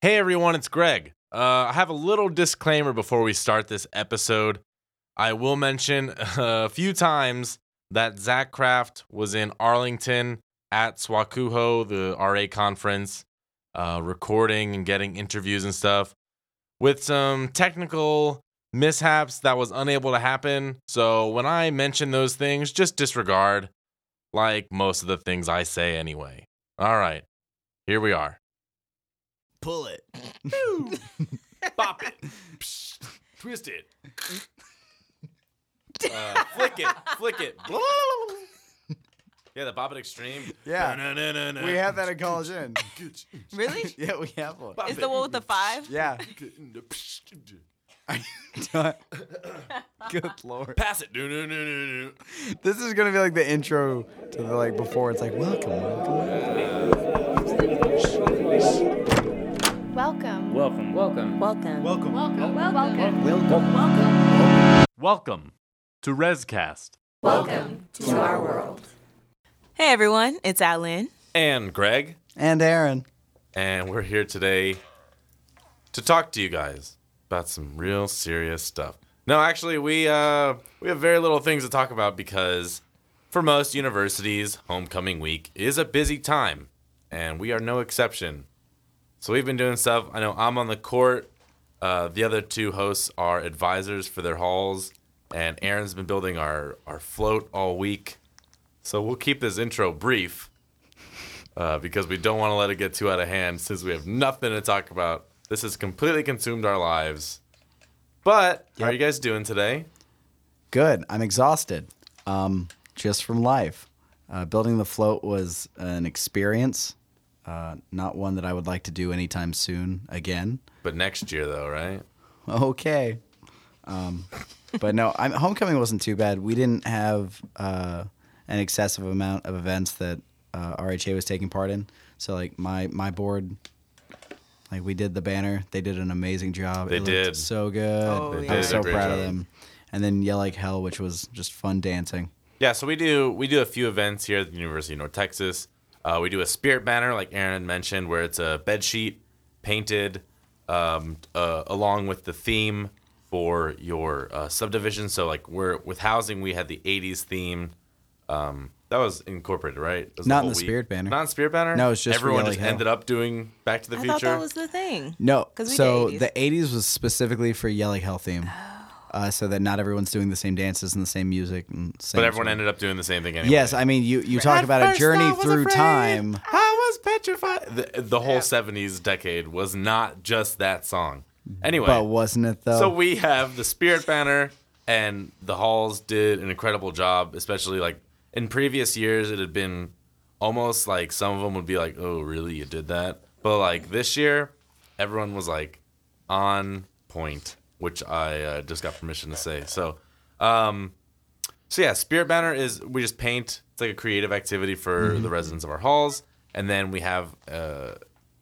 Hey everyone, it's Greg. Uh, I have a little disclaimer before we start this episode. I will mention a few times that Zach Kraft was in Arlington at SWACUHO, the RA conference, uh, recording and getting interviews and stuff with some technical mishaps that was unable to happen. So when I mention those things, just disregard, like most of the things I say anyway. All right, here we are. Pull it. Bop it. Psh, twist it. Uh, flick it. Flick it. yeah, the Bop It Extreme. Yeah. Na-na-na-na-na. We have that in College Inn. Really? yeah, we have one. Bop Is it. the one with the five? Yeah. Good lord. Pass it. This is gonna be like the intro to the like before. It's like welcome, welcome. Welcome. Welcome. Welcome. Welcome. Welcome. Welcome. Welcome. Welcome. Welcome Welcome. Welcome to Rescast. Welcome to our world. Hey everyone, it's Alan. And Greg. And Aaron. And we're here today to talk to you guys about some real serious stuff. No, actually, we uh, we have very little things to talk about because for most universities, homecoming week is a busy time, and we are no exception. So we've been doing stuff. I know I'm on the court. Uh, the other two hosts are advisors for their halls, and Aaron's been building our our float all week. So we'll keep this intro brief uh, because we don't want to let it get too out of hand since we have nothing to talk about. This has completely consumed our lives. But how are you guys doing today? Good. I'm exhausted. Um, just from life. Uh, building the float was an experience. Uh, not one that I would like to do anytime soon again. But next year, though, right? Okay. Um, but no, I'm, homecoming wasn't too bad. We didn't have uh, an excessive amount of events that uh, RHA was taking part in. So like my my board, like we did the banner. They did an amazing job. They it did. so good. Oh, yeah. I was so great proud of them. And then Yell Like Hell, which was just fun dancing. Yeah, so we do we do a few events here at the University of North Texas. Uh, we do a spirit banner, like Aaron had mentioned, where it's a bed sheet painted um, uh, along with the theme for your uh, subdivision. So, like, we're with housing, we had the '80s theme. Um, that was incorporated, right? Was Not in whole the week. Spirit banner. Not in spirit banner. No, it's just everyone Yellow just Hell. ended up doing Back to the I Future. thought that was the thing. No, 'Cause we so did 80s. the '80s was specifically for Yell Like Hell theme, uh, so that not everyone's doing the same dances and the same music. And same but everyone sort of- ended up doing the same thing anyway. Yes, I mean you. You talk At about a first journey was through afraid. time. I was petrified. The, the whole 70s decade was not just that song. Anyway, But wasn't it though? so we have the Spirit Banner, and the Halls did an incredible job, especially like in previous years, it had been almost like some of them would be like, oh, really? You did that? But like this year, everyone was like on point, which I uh, just got permission to say. So, um, so yeah, Spirit Banner is we just paint. It's like a creative activity for Mm-hmm. the residents of our halls, and then we have uh,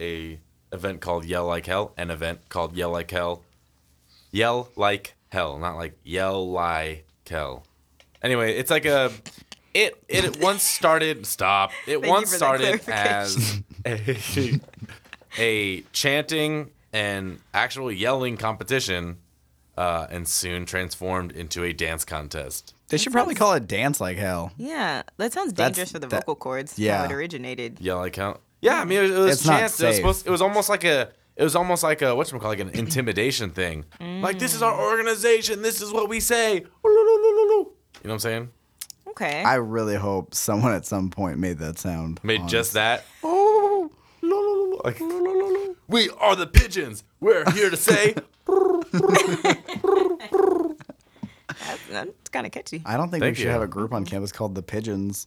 a event called Yell Like Hell, an event called Yell Like Hell, Yell Like Hell, not like Yell Like Hell. Anyway, it's like a it it once started. Stop. It you once started as a, a chanting and actual yelling competition, uh, and soon transformed into a dance contest. they should probably call it "Dance Like Hell." Yeah, that sounds That's- dangerous for the that- vocal cords. yeah. how it originated. Yeah, like how? Yeah, I mean, it, was It's not chants. It was supposed. It was almost like a. It was almost like a what's call like an intimidation thing. Like this is our organization. This is what we say. You know what I'm saying? Okay. I really hope someone at some point made that sound. Made on- just that. Oh, like, we are the pigeons. We're here to say. That's, that's kind of catchy. I don't think Thank we should you. have a group on campus called the Pigeons.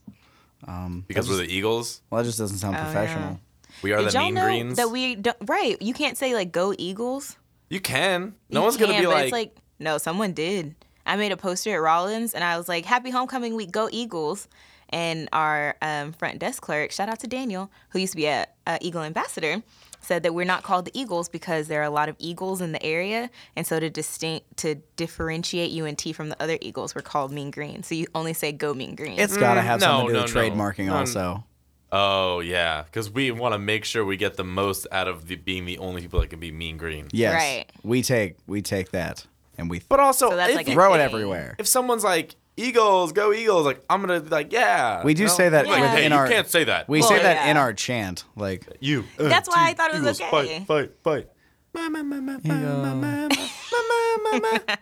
because we're the Eagles. Well, that just doesn't sound Oh, professional. We are Did the y'all Mean know Greens. that we don't, right? You can't say like "Go Eagles." you can. No You one's gonna can, be but like, it's like no, someone did. I made a poster at Rawlins and I was like, "Happy Homecoming Week, go Eagles!" And our um, front desk clerk, shout out to Daniel, who used to be a, a Eagle ambassador, said that we're not called the Eagles because there are a lot of Eagles in the area, and so to distinct to differentiate UNT from the other Eagles, we're called Mean Green. So you only say "Go Mean Green." It's got to have no, something to do no, with no. trademarking, No, also. Oh yeah, because we want to make sure we get the most out of the, being the only people that can be mean green. Yes. Right. We take we take that and we But also, So that's if, like a throw it everywhere. if someone's like Eagles, go Eagles, like I'm gonna be like yeah. We do you say that Like, within hey, you our- can't say that. We Well, say that yeah. in our chant, like you. That's why I thought it was Eagles, okay. Fight, fight, fight.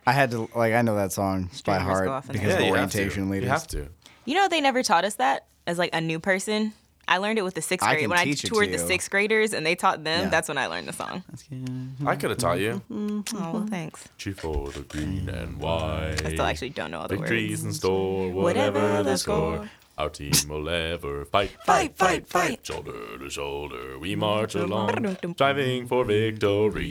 I had to like I know that song by Streamers go heart off in because there. of Yeah, you have to. orientation leaders. You have to. You know they never taught us that as like a new person. I learned it with the sixth I grade can when I teach it to toured the you. sixth graders and they taught them. Yeah. That's when I learned the song. I mm-hmm. could have taught you. Mm-hmm. Oh, well, mm-hmm. thanks. Chief for the green and white. I still actually don't know all the Victories words. in store, Whatever whatever the the score. score. Our team will ever fight, Fight, fight, fight. Shoulder to shoulder, we march along, striving for victory.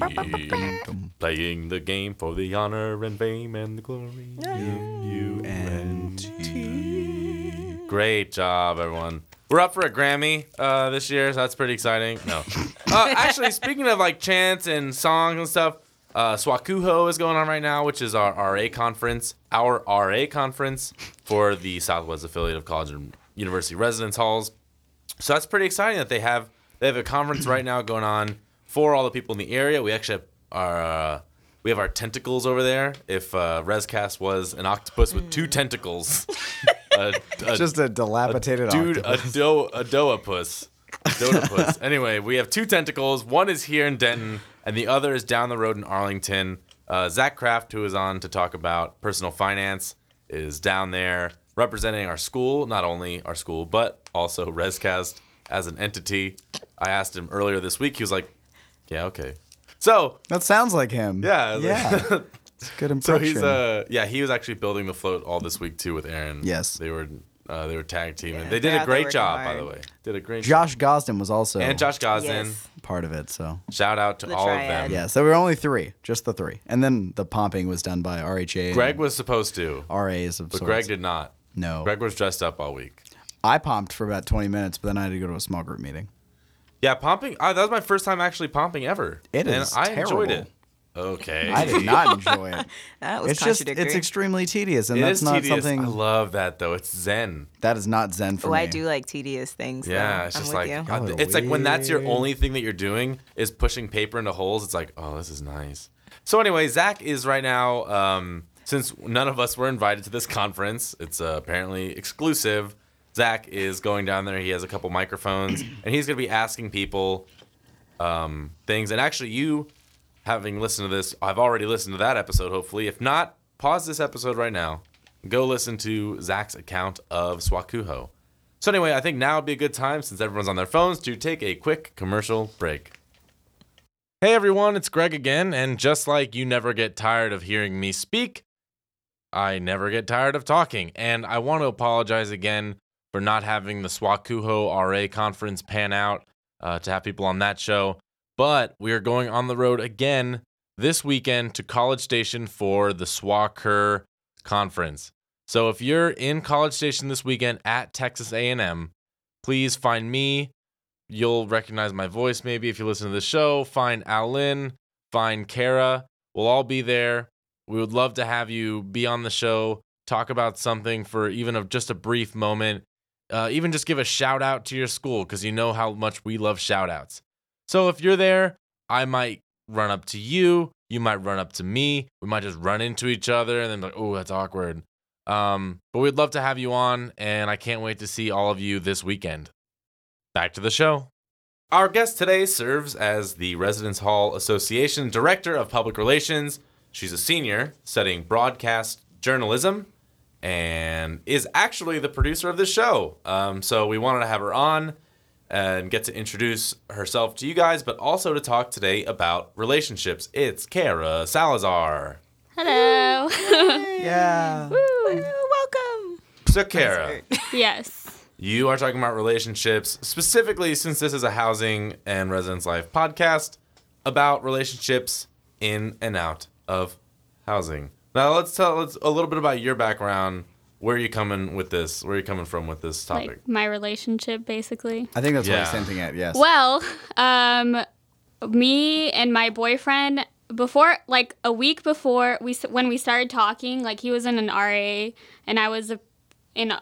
Playing the game for the honor and fame and the glory. U N T. Great job, everyone. We're up for a Grammy uh, this year, so that's pretty exciting. No, uh, actually, speaking of like chants and songs and stuff, uh, SWACUHO is going on right now, which is our RA conference, our RA conference for the Southwest affiliate of college and university residence halls. So that's pretty exciting that they have they have a conference right now going on for all the people in the area. We actually have our uh, we have our tentacles over there. If uh, Rescast was an octopus with two tentacles, a, a, Just a dilapidated dude, octopus. a do a doapus. Dodapus. anyway, we have two tentacles. One is here in Denton, and the other is down the road in Arlington. Uh, Zach Kraft, who is on to talk about personal finance, is down there representing our school, not only our school, but also Rescast as an entity. I asked him earlier this week. He was like, "Yeah, okay." So That sounds like him. yeah, like- Yeah. It's a good so he's uh yeah he was actually building the float all this week too with Aaron. Yes. they were uh, they were tag teaming. Yeah, they did they're a great working job by the way. Did a great job. Josh Gosden was also. And Josh Gosden. Yes. part of it. So Shout out to The all of them. yeah, so we were only three, just the three, and then the pomping was done by RHA. Greg was supposed to, RAs of but sorts. Greg did not. No, Greg was dressed up all week. I pomped for about 20 minutes, but then I had to go to a small group meeting. Yeah, pumping. Uh, that was my first time actually pumping ever. It and is I enjoyed it. Okay. I did not enjoy it. That was It's just it's extremely tedious, and It that's is not tedious. something I love that though. It's zen. that is not zen for oh, me. I do like tedious things. Yeah, though. it's I'm just with like you. Y'all it's like when that's your only thing that you're doing is pushing paper into holes. It's like, oh, this is nice. So anyway, Zach is right now. Um, since none of us were invited to this conference, it's uh, apparently exclusive. Zach is going down there. He has a couple microphones, and he's going to be asking people um, things. And actually, you having listened to this, I've already listened to that episode. Hopefully, if not, pause this episode right now. Go listen to Zach's account of SWACUHO. So anyway, I think now would be a good time since everyone's on their phones to take a quick commercial break. Hey everyone, it's Greg again, and just like you never get tired of hearing me speak, I never get tired of talking. And I want to apologize again for not having the SWACUHO RA conference pan out uh, to have people on that show. But we are going on the road again this weekend to College Station for the SWACURH conference. So if you're in College Station this weekend at Texas A&M, please find me. You'll recognize my voice maybe if you listen to the show. Find Alan, find Kara. We'll all be there. We would love to have you be on the show, talk about something for even of just a brief moment. Uh, even just give a shout out to your school because you know how much we love shout outs. So if you're there, I might run up to you. You might run up to me. We might just run into each other and then like, oh, that's awkward. Um, but we'd love to have you on, and I can't wait to see all of you this weekend. Back to the show. Our guest today serves as the Residence Hall Association Director of Public Relations. She's a senior studying broadcast journalism and is actually the producer of this show. Um, so we wanted to have her on and get to introduce herself to you guys, but also to talk today about relationships. It's Kara Salazar. Hello. Yeah. welcome. So, Kara, yes. you are talking about relationships, specifically since this is a housing and residence life podcast about relationships in and out of housing. Now, let's tell let's a little bit about your background. Where are you coming with this? Where are you coming from with this topic? Like my relationship, basically. I think that's what Yeah. he's hinting at. Yes. Well, um, me and my boyfriend before, like a week before we when we started talking, like he was in an RA and I was a, in a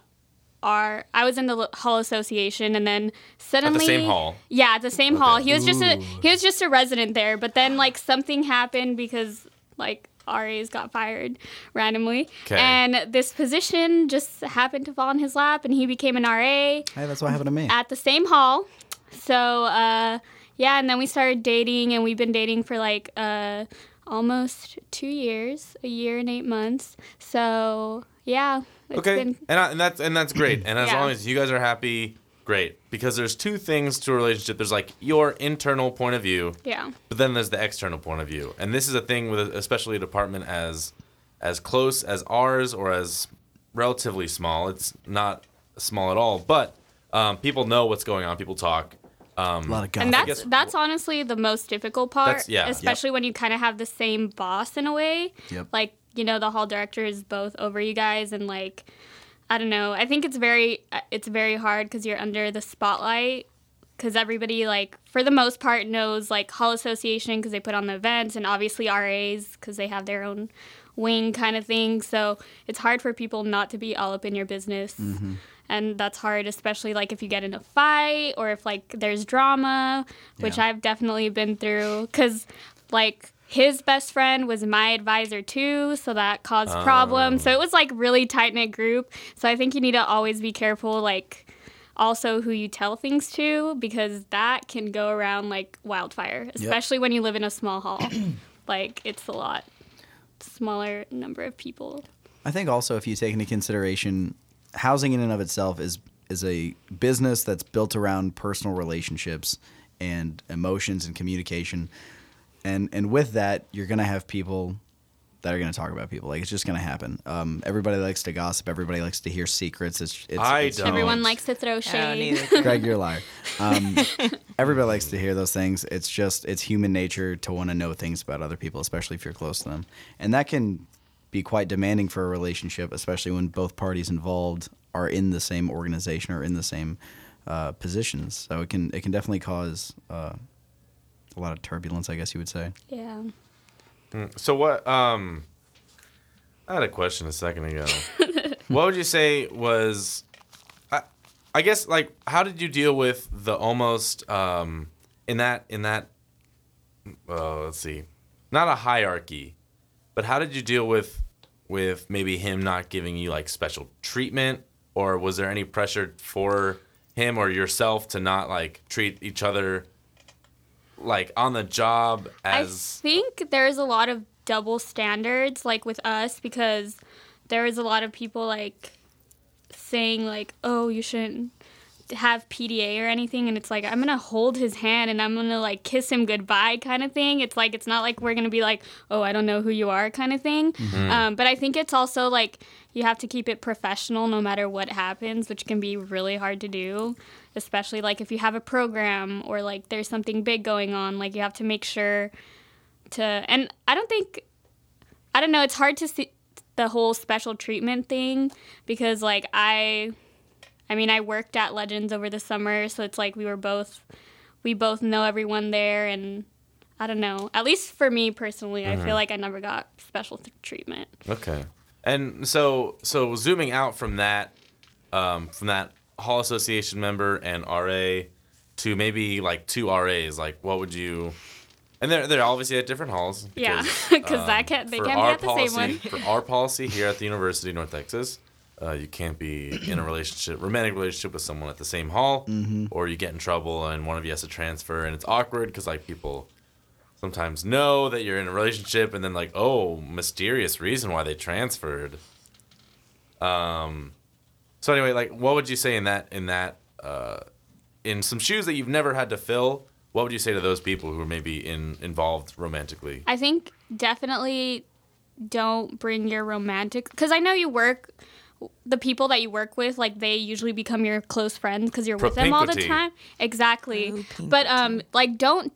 our I was in the Hall Association, and then suddenly the same hall? Yeah, at the same hall. He was just a he was just a resident there, but then like something happened because like RAs got fired randomly, 'Kay. and this position just happened to fall in his lap, and he became an RA Hey, that's what happened to me. at the same hall. So uh, yeah, and then we started dating, and we've been dating for like uh, almost two years, a year and eight months. So yeah, it's okay, been and, I, and that's and that's great. And as Yeah. long as you guys are happy, great. Because there's two things to a relationship. There's like your internal point of view, yeah. but then there's the external point of view. And this is a thing with especially a department as as close as ours or as relatively small. It's not small at all, but um, people know what's going on. People talk. Um, a lot of guff. And that's guess- that's honestly the most difficult part, yeah. especially when you kind of have the same boss in a way. Yep. Like you know, the hall director is both over you guys, and like I don't know. I think it's very uh, it's very hard because you're under the spotlight. Because everybody, like, for the most part, knows like Hall Association because they put on the events, and obviously RAs because they have their own wing kind of thing. So it's hard for people not to be all up in your business and that's hard especially like if you get in a fight or if like there's drama which Yeah. i've definitely been through because like his best friend was my advisor too so that caused oh. problems. So it was like really tight knit group. So i think you need to always be careful like also who you tell things to because that can go around like wildfire especially when you live in a small hall. Like it's a lot smaller number of people. I think also if you take into consideration housing in and of itself is is a business that's built around personal relationships and emotions and communication. And and with that, you're gonna have people that are gonna talk about people. Like it's just gonna happen. Um, everybody likes to gossip. Everybody likes to hear secrets. It's, it's I it's- don't. everyone likes to throw shade either. Greg, you're a liar. Um, everybody likes to hear those things. It's just it's human nature to want to know things about other people, especially if you're close to them, and that can be quite demanding for a relationship, especially when both parties involved are in the same organization or in the same uh, positions. So it can it can definitely cause uh, a lot of turbulence, I guess you would say. yeah So what? Um, I had a question a second ago. what would you say was? I, I guess like how did you deal with the almost um in that in that? Oh, let's see, not a hierarchy, but how did you deal with with maybe him not giving you like special treatment, or was there any pressure for him or yourself to not like treat each other like on the job as I think there's a lot of double standards, like with us, because there is a lot of people like saying like, "Oh, you shouldn't have PDA or anything," and it's like I'm gonna hold his hand and I'm gonna like kiss him goodbye, kind of thing. It's like it's not like we're gonna be like, "Oh, I don't know who you are," kind of thing. Um, but I think it's also like you have to keep it professional no matter what happens, which can be really hard to do especially like if you have a program or like there's something big going on like you have to make sure to and i don't think i don't know it's hard to see the whole special treatment thing because like i i mean i worked at legends over the summer so it's like we were both we both know everyone there and i don't know. At least for me personally i feel like i never got special th- treatment. Okay. And so so zooming out from that um, from that Hall Association member and RA to maybe like two RAs, like what would you and they're they're obviously at different halls. yeah because, because that um, can't they can't be at the policy, same one For our policy here at the University of North Texas, uh, you can't be in a relationship, romantic relationship with someone at the same hall, or you get in trouble and one of you has to transfer, and it's awkward because like people sometimes know that you're in a relationship, and then like, oh, mysterious reason why they transferred. Um, so anyway, like, what would you say in that in that uh, in some shoes that you've never had to fill? What would you say to those people who are maybe in involved romantically? I think definitely don't bring your romantic because I know you work the people that you work with like they usually become your close friends because you're with them all the time. Exactly. But um like don't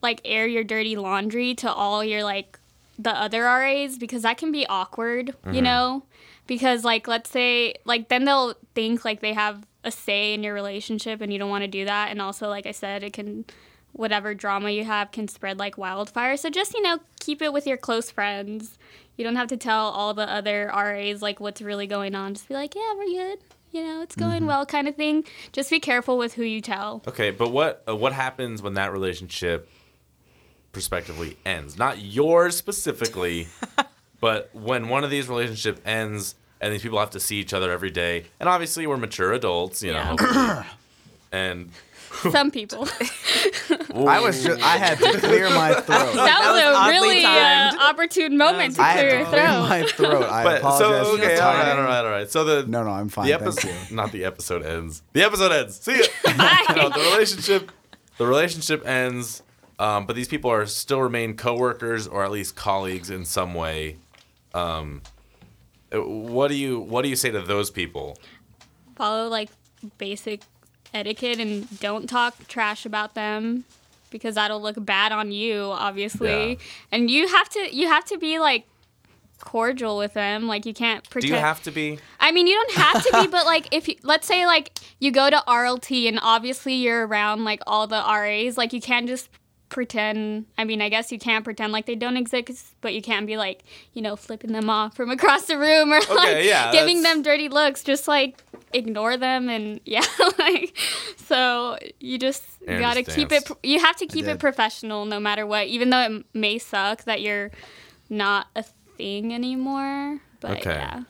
like air your dirty laundry to all your like the other RAs because that can be awkward you know because like let's say like then they'll think like they have a say in your relationship and you don't want to do that and also like I said it can whatever drama you have can spread like wildfire. So just, you know, keep it with your close friends. You don't have to tell all the other RAs like what's really going on. Just be like, yeah, we're good. You know, it's going Mm-hmm. well kind of thing. Just be careful with who you tell. Okay, but what uh, what happens when that relationship prospectively ends? Not yours specifically, but when one of these relationships ends and these people have to see each other every day, and obviously we're mature adults, you know, Yeah. hopefully. and Some people. I was ju- I had to clear my throat. that, That was, was a really uh, opportune moment to I clear had your to clear throat. my throat. I but so apologize. for okay, all right, all right, all right. So the No, no, I'm fine. the Thank episode, you. not the episode ends. The episode ends. See ya. no, the relationship, the relationship ends. Um, but these people are still remain coworkers or at least colleagues in some way. Um, uh, what do you what do you say to those people? follow like basic etiquette and don't talk trash about them because that'll look bad on you obviously Yeah. and you have to you have to be like cordial with them like you can't Do pretend you have to be? I mean, you don't have to be, but like if you let's say like you go to RLT and obviously you're around like all the RAs, like you can't just pretend. I mean, I guess you can't pretend like they don't exist, but you can't be like you know flipping them off from across the room or like yeah, giving that's- them dirty looks. Just like ignore them and yeah, like so you just I gotta keep it. You have to keep it professional no matter what, even though it may suck that you're not a thing anymore. But Okay. yeah.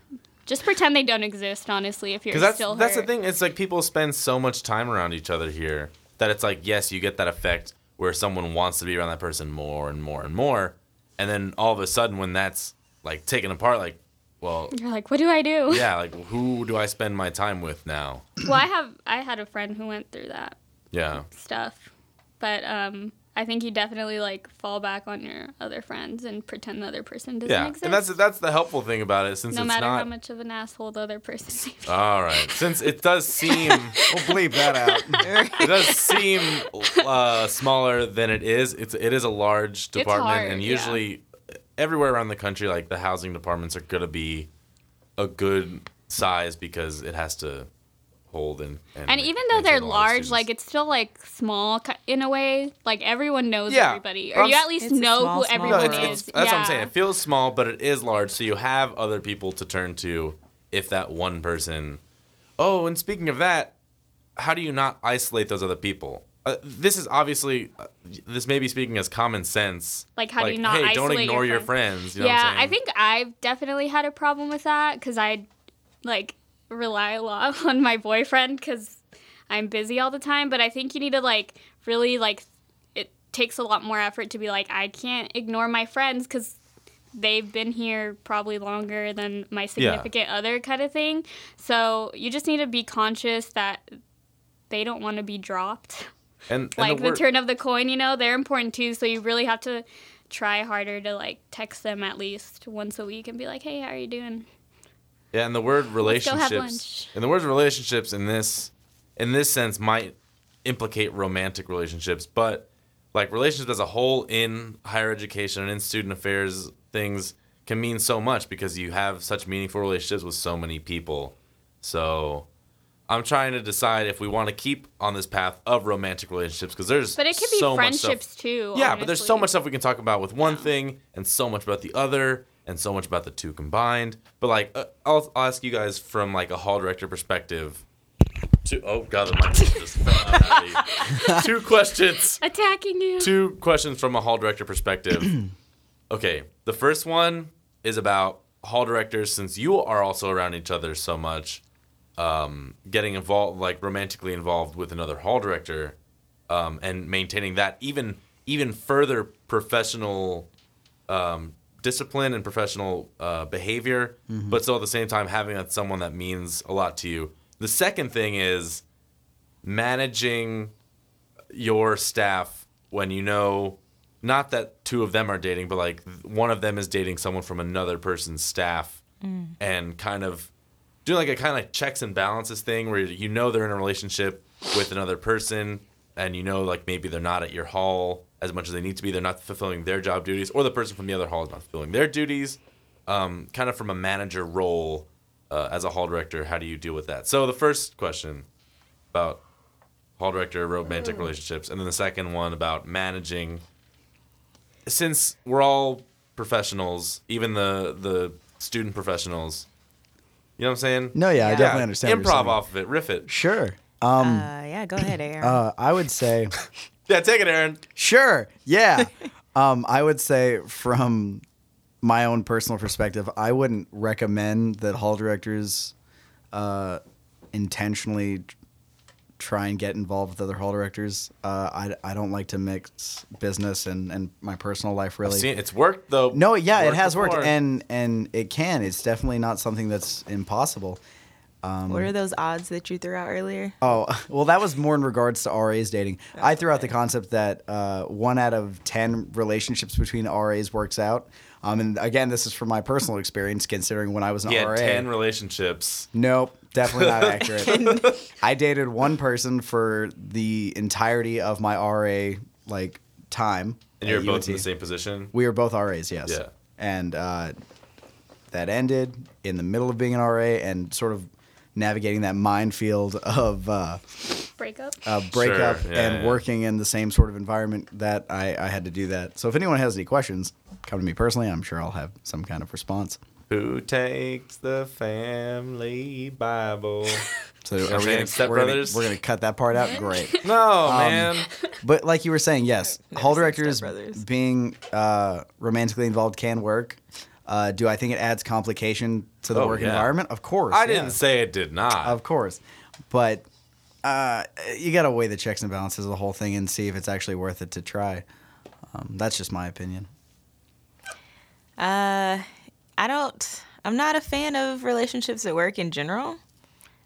Just pretend they don't exist, honestly, if you're that's still that's the thing. It's like people spend so much time around each other here that it's like yes, you get that effect where someone wants to be around that person more and more and more, and then all of a sudden when that's like taken apart, like well, You're like, what do I do? yeah, like who do I spend my time with now? Well, I have I had a friend who went through that Yeah. stuff, but um, I think you definitely like fall back on your other friends and pretend the other person doesn't Yeah, exist. and that's that's the helpful thing about it, since no it's matter not. how much of an asshole the other person may be. All right, since it does seem We'll bleep that out. it does seem uh, smaller than it is. It's it is a large department, hard, and yeah. usually everywhere around the country, like the housing departments are gonna be a good size because it has to hold and and, And even though they're maintain a lot of large, like it's still like small in a way. Like everyone knows Yeah, everybody, or I'm you at least It's a know small, who small no, everyone it's, world. it's, is. that's yeah. what I'm saying. It feels small, but it is large. So you have other people to turn to if that one person. Oh, and speaking of that, how do you not isolate those other people? Uh, this is obviously uh, this may be speaking as common sense. Like, how do you not hey, don't isolate ignore your your friends. You know yeah, what I'm saying? I think I've definitely had a problem with that because I like rely a lot on my boyfriend because I'm busy all the time. But I think you need to like really like it takes a lot more effort to be like I can't ignore my friends because they've been here probably longer than my significant other kind of thing. So you just need to be conscious that they don't want to be dropped and, and like the, word- turn of the coin you know they're important too so you really have to try harder to like text them at least once a week and be like hey how are you doing Yeah, and the word relationships and the word relationships in this in this sense might implicate romantic relationships, but like relationships as a whole in higher education and in student affairs things can mean so much because you have such meaningful relationships with so many people. So I'm trying to decide if we want to keep on this path of romantic relationships because there's but it could be so friendships too yeah, but there's so much stuff we can talk about with one thing, and so much about the other, and so much about the two combined. But like, uh, I'll, I'll ask you guys from like a hall director perspective. To oh god, the mic just fell out of me. Two questions. attacking you Two questions from a hall director perspective. okay, the first one is about hall directors, since you are also around each other so much, um, getting involved, like romantically involved with another hall director, um, and maintaining that even even further professional um, discipline and professional uh, behavior, but still at the same time having that someone that means a lot to you. The second thing is managing your staff when you know not that two of them are dating, but like one of them is dating someone from another person's staff, and kind of doing like a kind of like checks and balances thing where you know they're in a relationship with another person, and you know like maybe they're not at your hall as much as they need to be. They're not fulfilling their job duties, or the person from the other hall is not fulfilling their duties. Um, kind of from a manager role uh, as a hall director, how do you deal with that? So the first question about hall director, romantic relationships, and then the second one about managing. Since we're all professionals, even the the student professionals, you know what I'm saying? No, yeah, I Yeah. definitely understand. what you're Improv saying. off of it, riff it. Sure. Um, Uh, yeah, go ahead, Aaron. uh, I would say. Yeah, take it, Aaron. Sure. Yeah. um, I would say from my own personal perspective, I wouldn't recommend that hall directors uh, intentionally try and get involved with other hall directors. Uh, I, I don't like to mix business and, and my personal life really. See, it's worked though. No, yeah, it Worked has worked, and and it can. It's definitely not something that's impossible. What are those odds that you threw out earlier? Oh, well, that was more in regards to RAs dating. I threw out the concept that uh, one out of 10 relationships between RAs works out. Um, and again, this is from my personal experience, considering when I was an he had RA. ten relationships. Nope, definitely not accurate. I dated one person for the entirety of my RA like time. And you're at both in the same position. We were both RAs, yes. Yeah. And uh, that ended in the middle of being an RA and sort of navigating that minefield of uh, Breakup. uh, breakup Sure, yeah, and yeah. working in the same sort of environment that I, I had to do that. So if anyone has any questions, come to me personally. I'm sure I'll have some kind of response. Who takes the family Bible? So Are we we getting gonna, Step we're, gonna, we're gonna cut that part out. Great. No, Um, man. But like you were saying, yes, hall directors being uh, romantically involved can work. Uh, do I think it adds complication to the Oh, work yeah. environment? Of course. I yeah. didn't say it did not. Of course, but uh, you got to weigh the checks and balances of the whole thing and see if it's actually worth it to try. Um, that's just my opinion. Uh, I don't. I'm not a fan of relationships at work in general.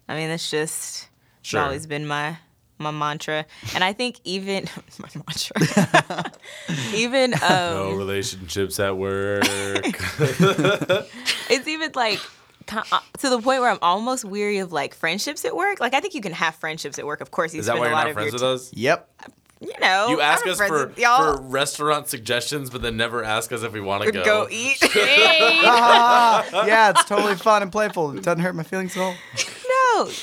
I mean, that's just it's Sure. always been my my mantra, and I think even my mantra, even no um, relationships at work. it's even like uh, to the point where I'm almost weary of like friendships at work. Like I think you can have friendships at work. Of course, you Is that spend why a you're lot not of friends your with t- us? Yep. You know, You ask us for, for restaurant suggestions, but then never ask us if we want to go. go. eat. Hey. yeah, it's totally fun and playful. It doesn't hurt my feelings at all.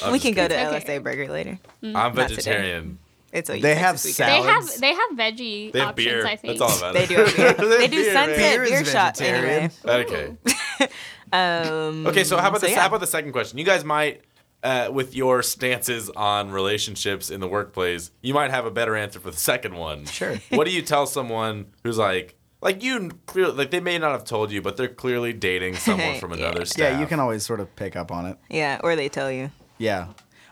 No, we can go to kidding. Okay. LSA Burger later. I'm Not vegetarian. It's a They have Texas they have they have veggie They have options. beer. I think. That's all about They it. do. Have beer. They do beer, sunset Beer beer, is shots anyway. Okay. Um, Okay, so how about so the yeah. how about the second question? You guys might, uh, with your stances on relationships in the workplace, you might have a better answer for the second one. Sure. What do you tell someone who's like, like you clearly, like they may not have told you, but they're clearly dating someone from Yeah. another staff. Yeah, you can always sort of pick up on it. Yeah, or they tell you. Yeah.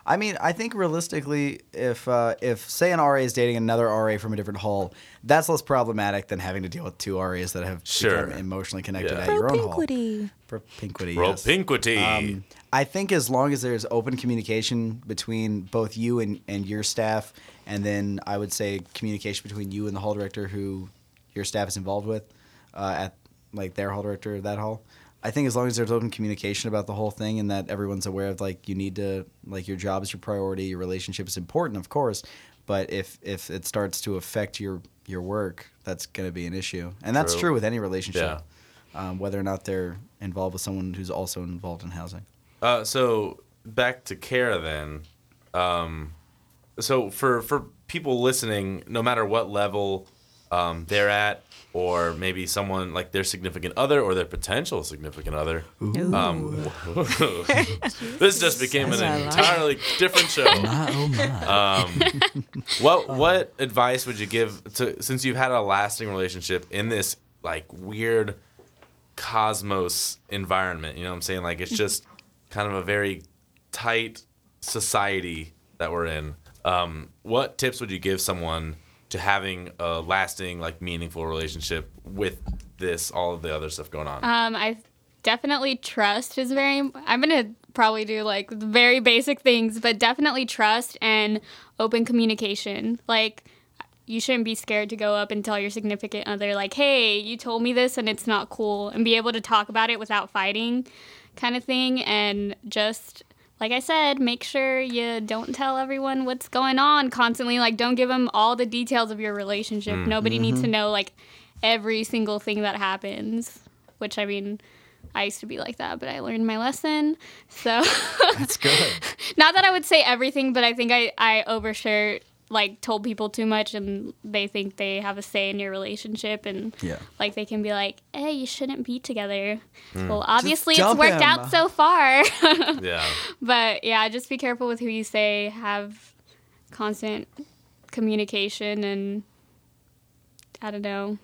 I mean, I think realistically, if uh, if say an RA is dating another RA from a different hall, that's less problematic than having to deal with two RAs that have Sure. become emotionally connected Yeah. at your own hall. Propinquity. Propinquity. yes. Propinquity. Um, I think as long as there's open communication between both you and, and your staff, and then I would say communication between you and the hall director who your staff is involved with uh, at like their hall director of that hall. I think as long as there's open communication about the whole thing and that everyone's aware of like you need to like your job is your priority, your relationship is important, of course, but if if it starts to affect your your work, that's going to be an issue, and that's True. true with any relationship, Yeah. um, whether or not they're involved with someone who's also involved in housing. Uh, so back to care then. Um, so for for people listening, no matter what level um, they're at, or maybe someone like their significant other or their potential significant other. Um, this just became an That's a lot. entirely different show. Um, what what advice would you give to since you've had a lasting relationship in this like weird cosmos environment? You know what I'm saying? Like it's just kind of a very tight society that we're in. Um, what tips would you give someone to having a lasting, like meaningful relationship with this, all of the other stuff going on? Um, I definitely trust is very. I'm gonna probably do like very basic things, but definitely trust and open communication. Like, you shouldn't be scared to go up and tell your significant other, like, "Hey, you told me this and it's not cool," and be able to talk about it without fighting, kind of thing. And just like I said, make sure you don't tell everyone what's going on constantly. Like, don't give them all the details of your relationship. Mm. Nobody needs to mm-hmm. know like every single thing that happens. Which I mean, I used to be like that, but I learned my lesson. So That's good. not that I would say everything, but I think I I overshare like told people too much and they think they have a say in your relationship and Yeah. like they can be like, "Hey, you shouldn't be together." Hmm. Well, obviously it's worked him. out so far. Yeah. but yeah, just be careful with who you say. Have constant communication and I don't know.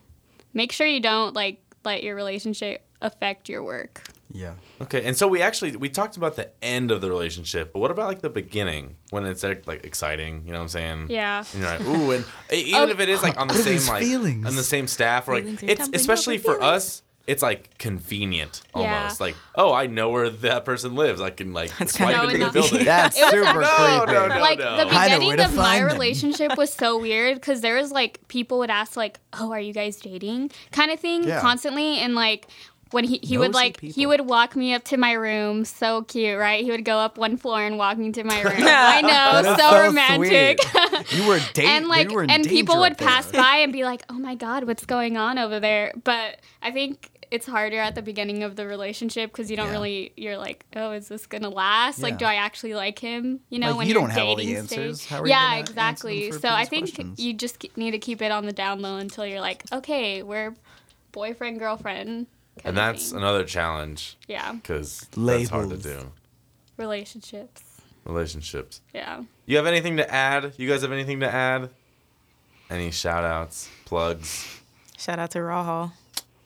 Make sure you don't like let your relationship affect your work. Yeah. Okay, and so we actually we talked about the end of the relationship, but what about like the beginning when it's like, like exciting? You know what I'm saying? Yeah. And you're like, ooh, and even if it is like on the same like feelings? on the same staff, or like it's especially over for us, it's like convenient Yeah. almost. Like, oh, I know where that person lives. I can like That's swipe kinda into the creepy. building. That's It was super No, creepy. no, no. like the beginning of my them. relationship was so weird because there was like people would ask like, "Oh, are you guys dating?" kind of thing Yeah. constantly, and like when he, he would Nosy like he would walk me up to my room, so cute, right? He would go up one floor and walk me to my room. I know, so, so romantic. You were dating. and like were and people would pass by and be like, "Oh my god, what's going on over there?" But I think it's harder at the beginning of the relationship because you don't Yeah. really you're like, "Oh, is this gonna last? Yeah. Like, do I actually like him?" You know, Like, when you you're don't have all the dating answers. stage. How are yeah, gonna answer them exactly. So I think questions? you just need to keep it on the down low until you're like, "Okay, we're boyfriend girlfriend." Kind And that's thing. another challenge yeah, because that's hard to do. relationships. Relationships. Yeah. You have anything to add? You guys have anything to add? Any shout outs, plugs? Shout out to Raw Hall.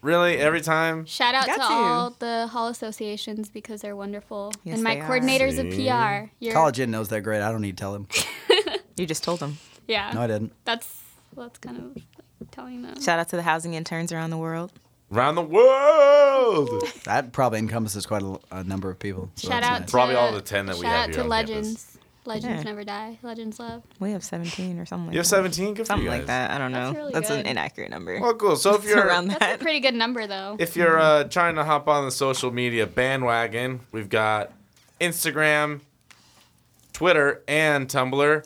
Really? Every time? Shout out Got to to. all the hall associations because they're wonderful. Yes, and my they are. coordinators of PR. You're, College Inn knows they're great. I don't need to tell him. You just told them. Yeah. No, I didn't. That's that's kind of like telling them. Shout out to the housing interns around the world. Around the world! That probably encompasses quite a, a number of people. so Shout that's out nice. to Probably all the 10 that we shout have out here to on Legends. Legends Yeah. never die. Legends love. We have 17 or something like You have that. 17? Good for Something you guys. like that. I don't know. That's That's, really an good. inaccurate number. Well, cool. So if It's you're around That's that. a pretty good number though. if you're uh, trying to hop on the social media bandwagon, we've got Instagram, Twitter, and Tumblr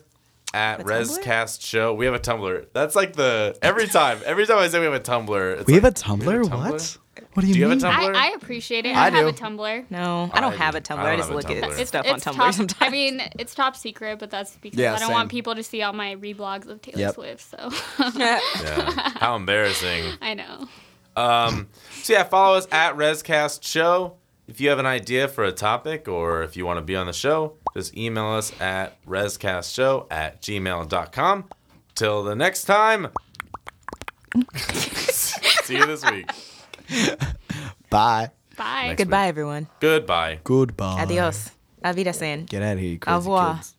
at Rescast Show. We have a Tumblr. That's like the every time. Every time I say we have a Tumblr, it's We have a Tumblr? we have a What? What do you, Do you have a? Tumblr? I, I appreciate it. I I, have a. Tumblr. No, I don't I have a Tumblr. I I, just look Tumblr. at It's- stuff on Tumblr top, sometimes. I mean, it's top secret, but that's because Yeah, I don't want people to see all my reblogs of Taylor Yep. Swift. So Yeah. How embarrassing. I know. Um, so yeah, follow us at Rescast Show. If you have an idea for a topic or if you want to be on the show, just email us at rescastshow at gmail.com. Till the next time. See you this week. Bye. Bye. Next Goodbye, everyone. Goodbye. Goodbye. Adios. Avida saying. Get out of here, you Au crazy revoir. kids.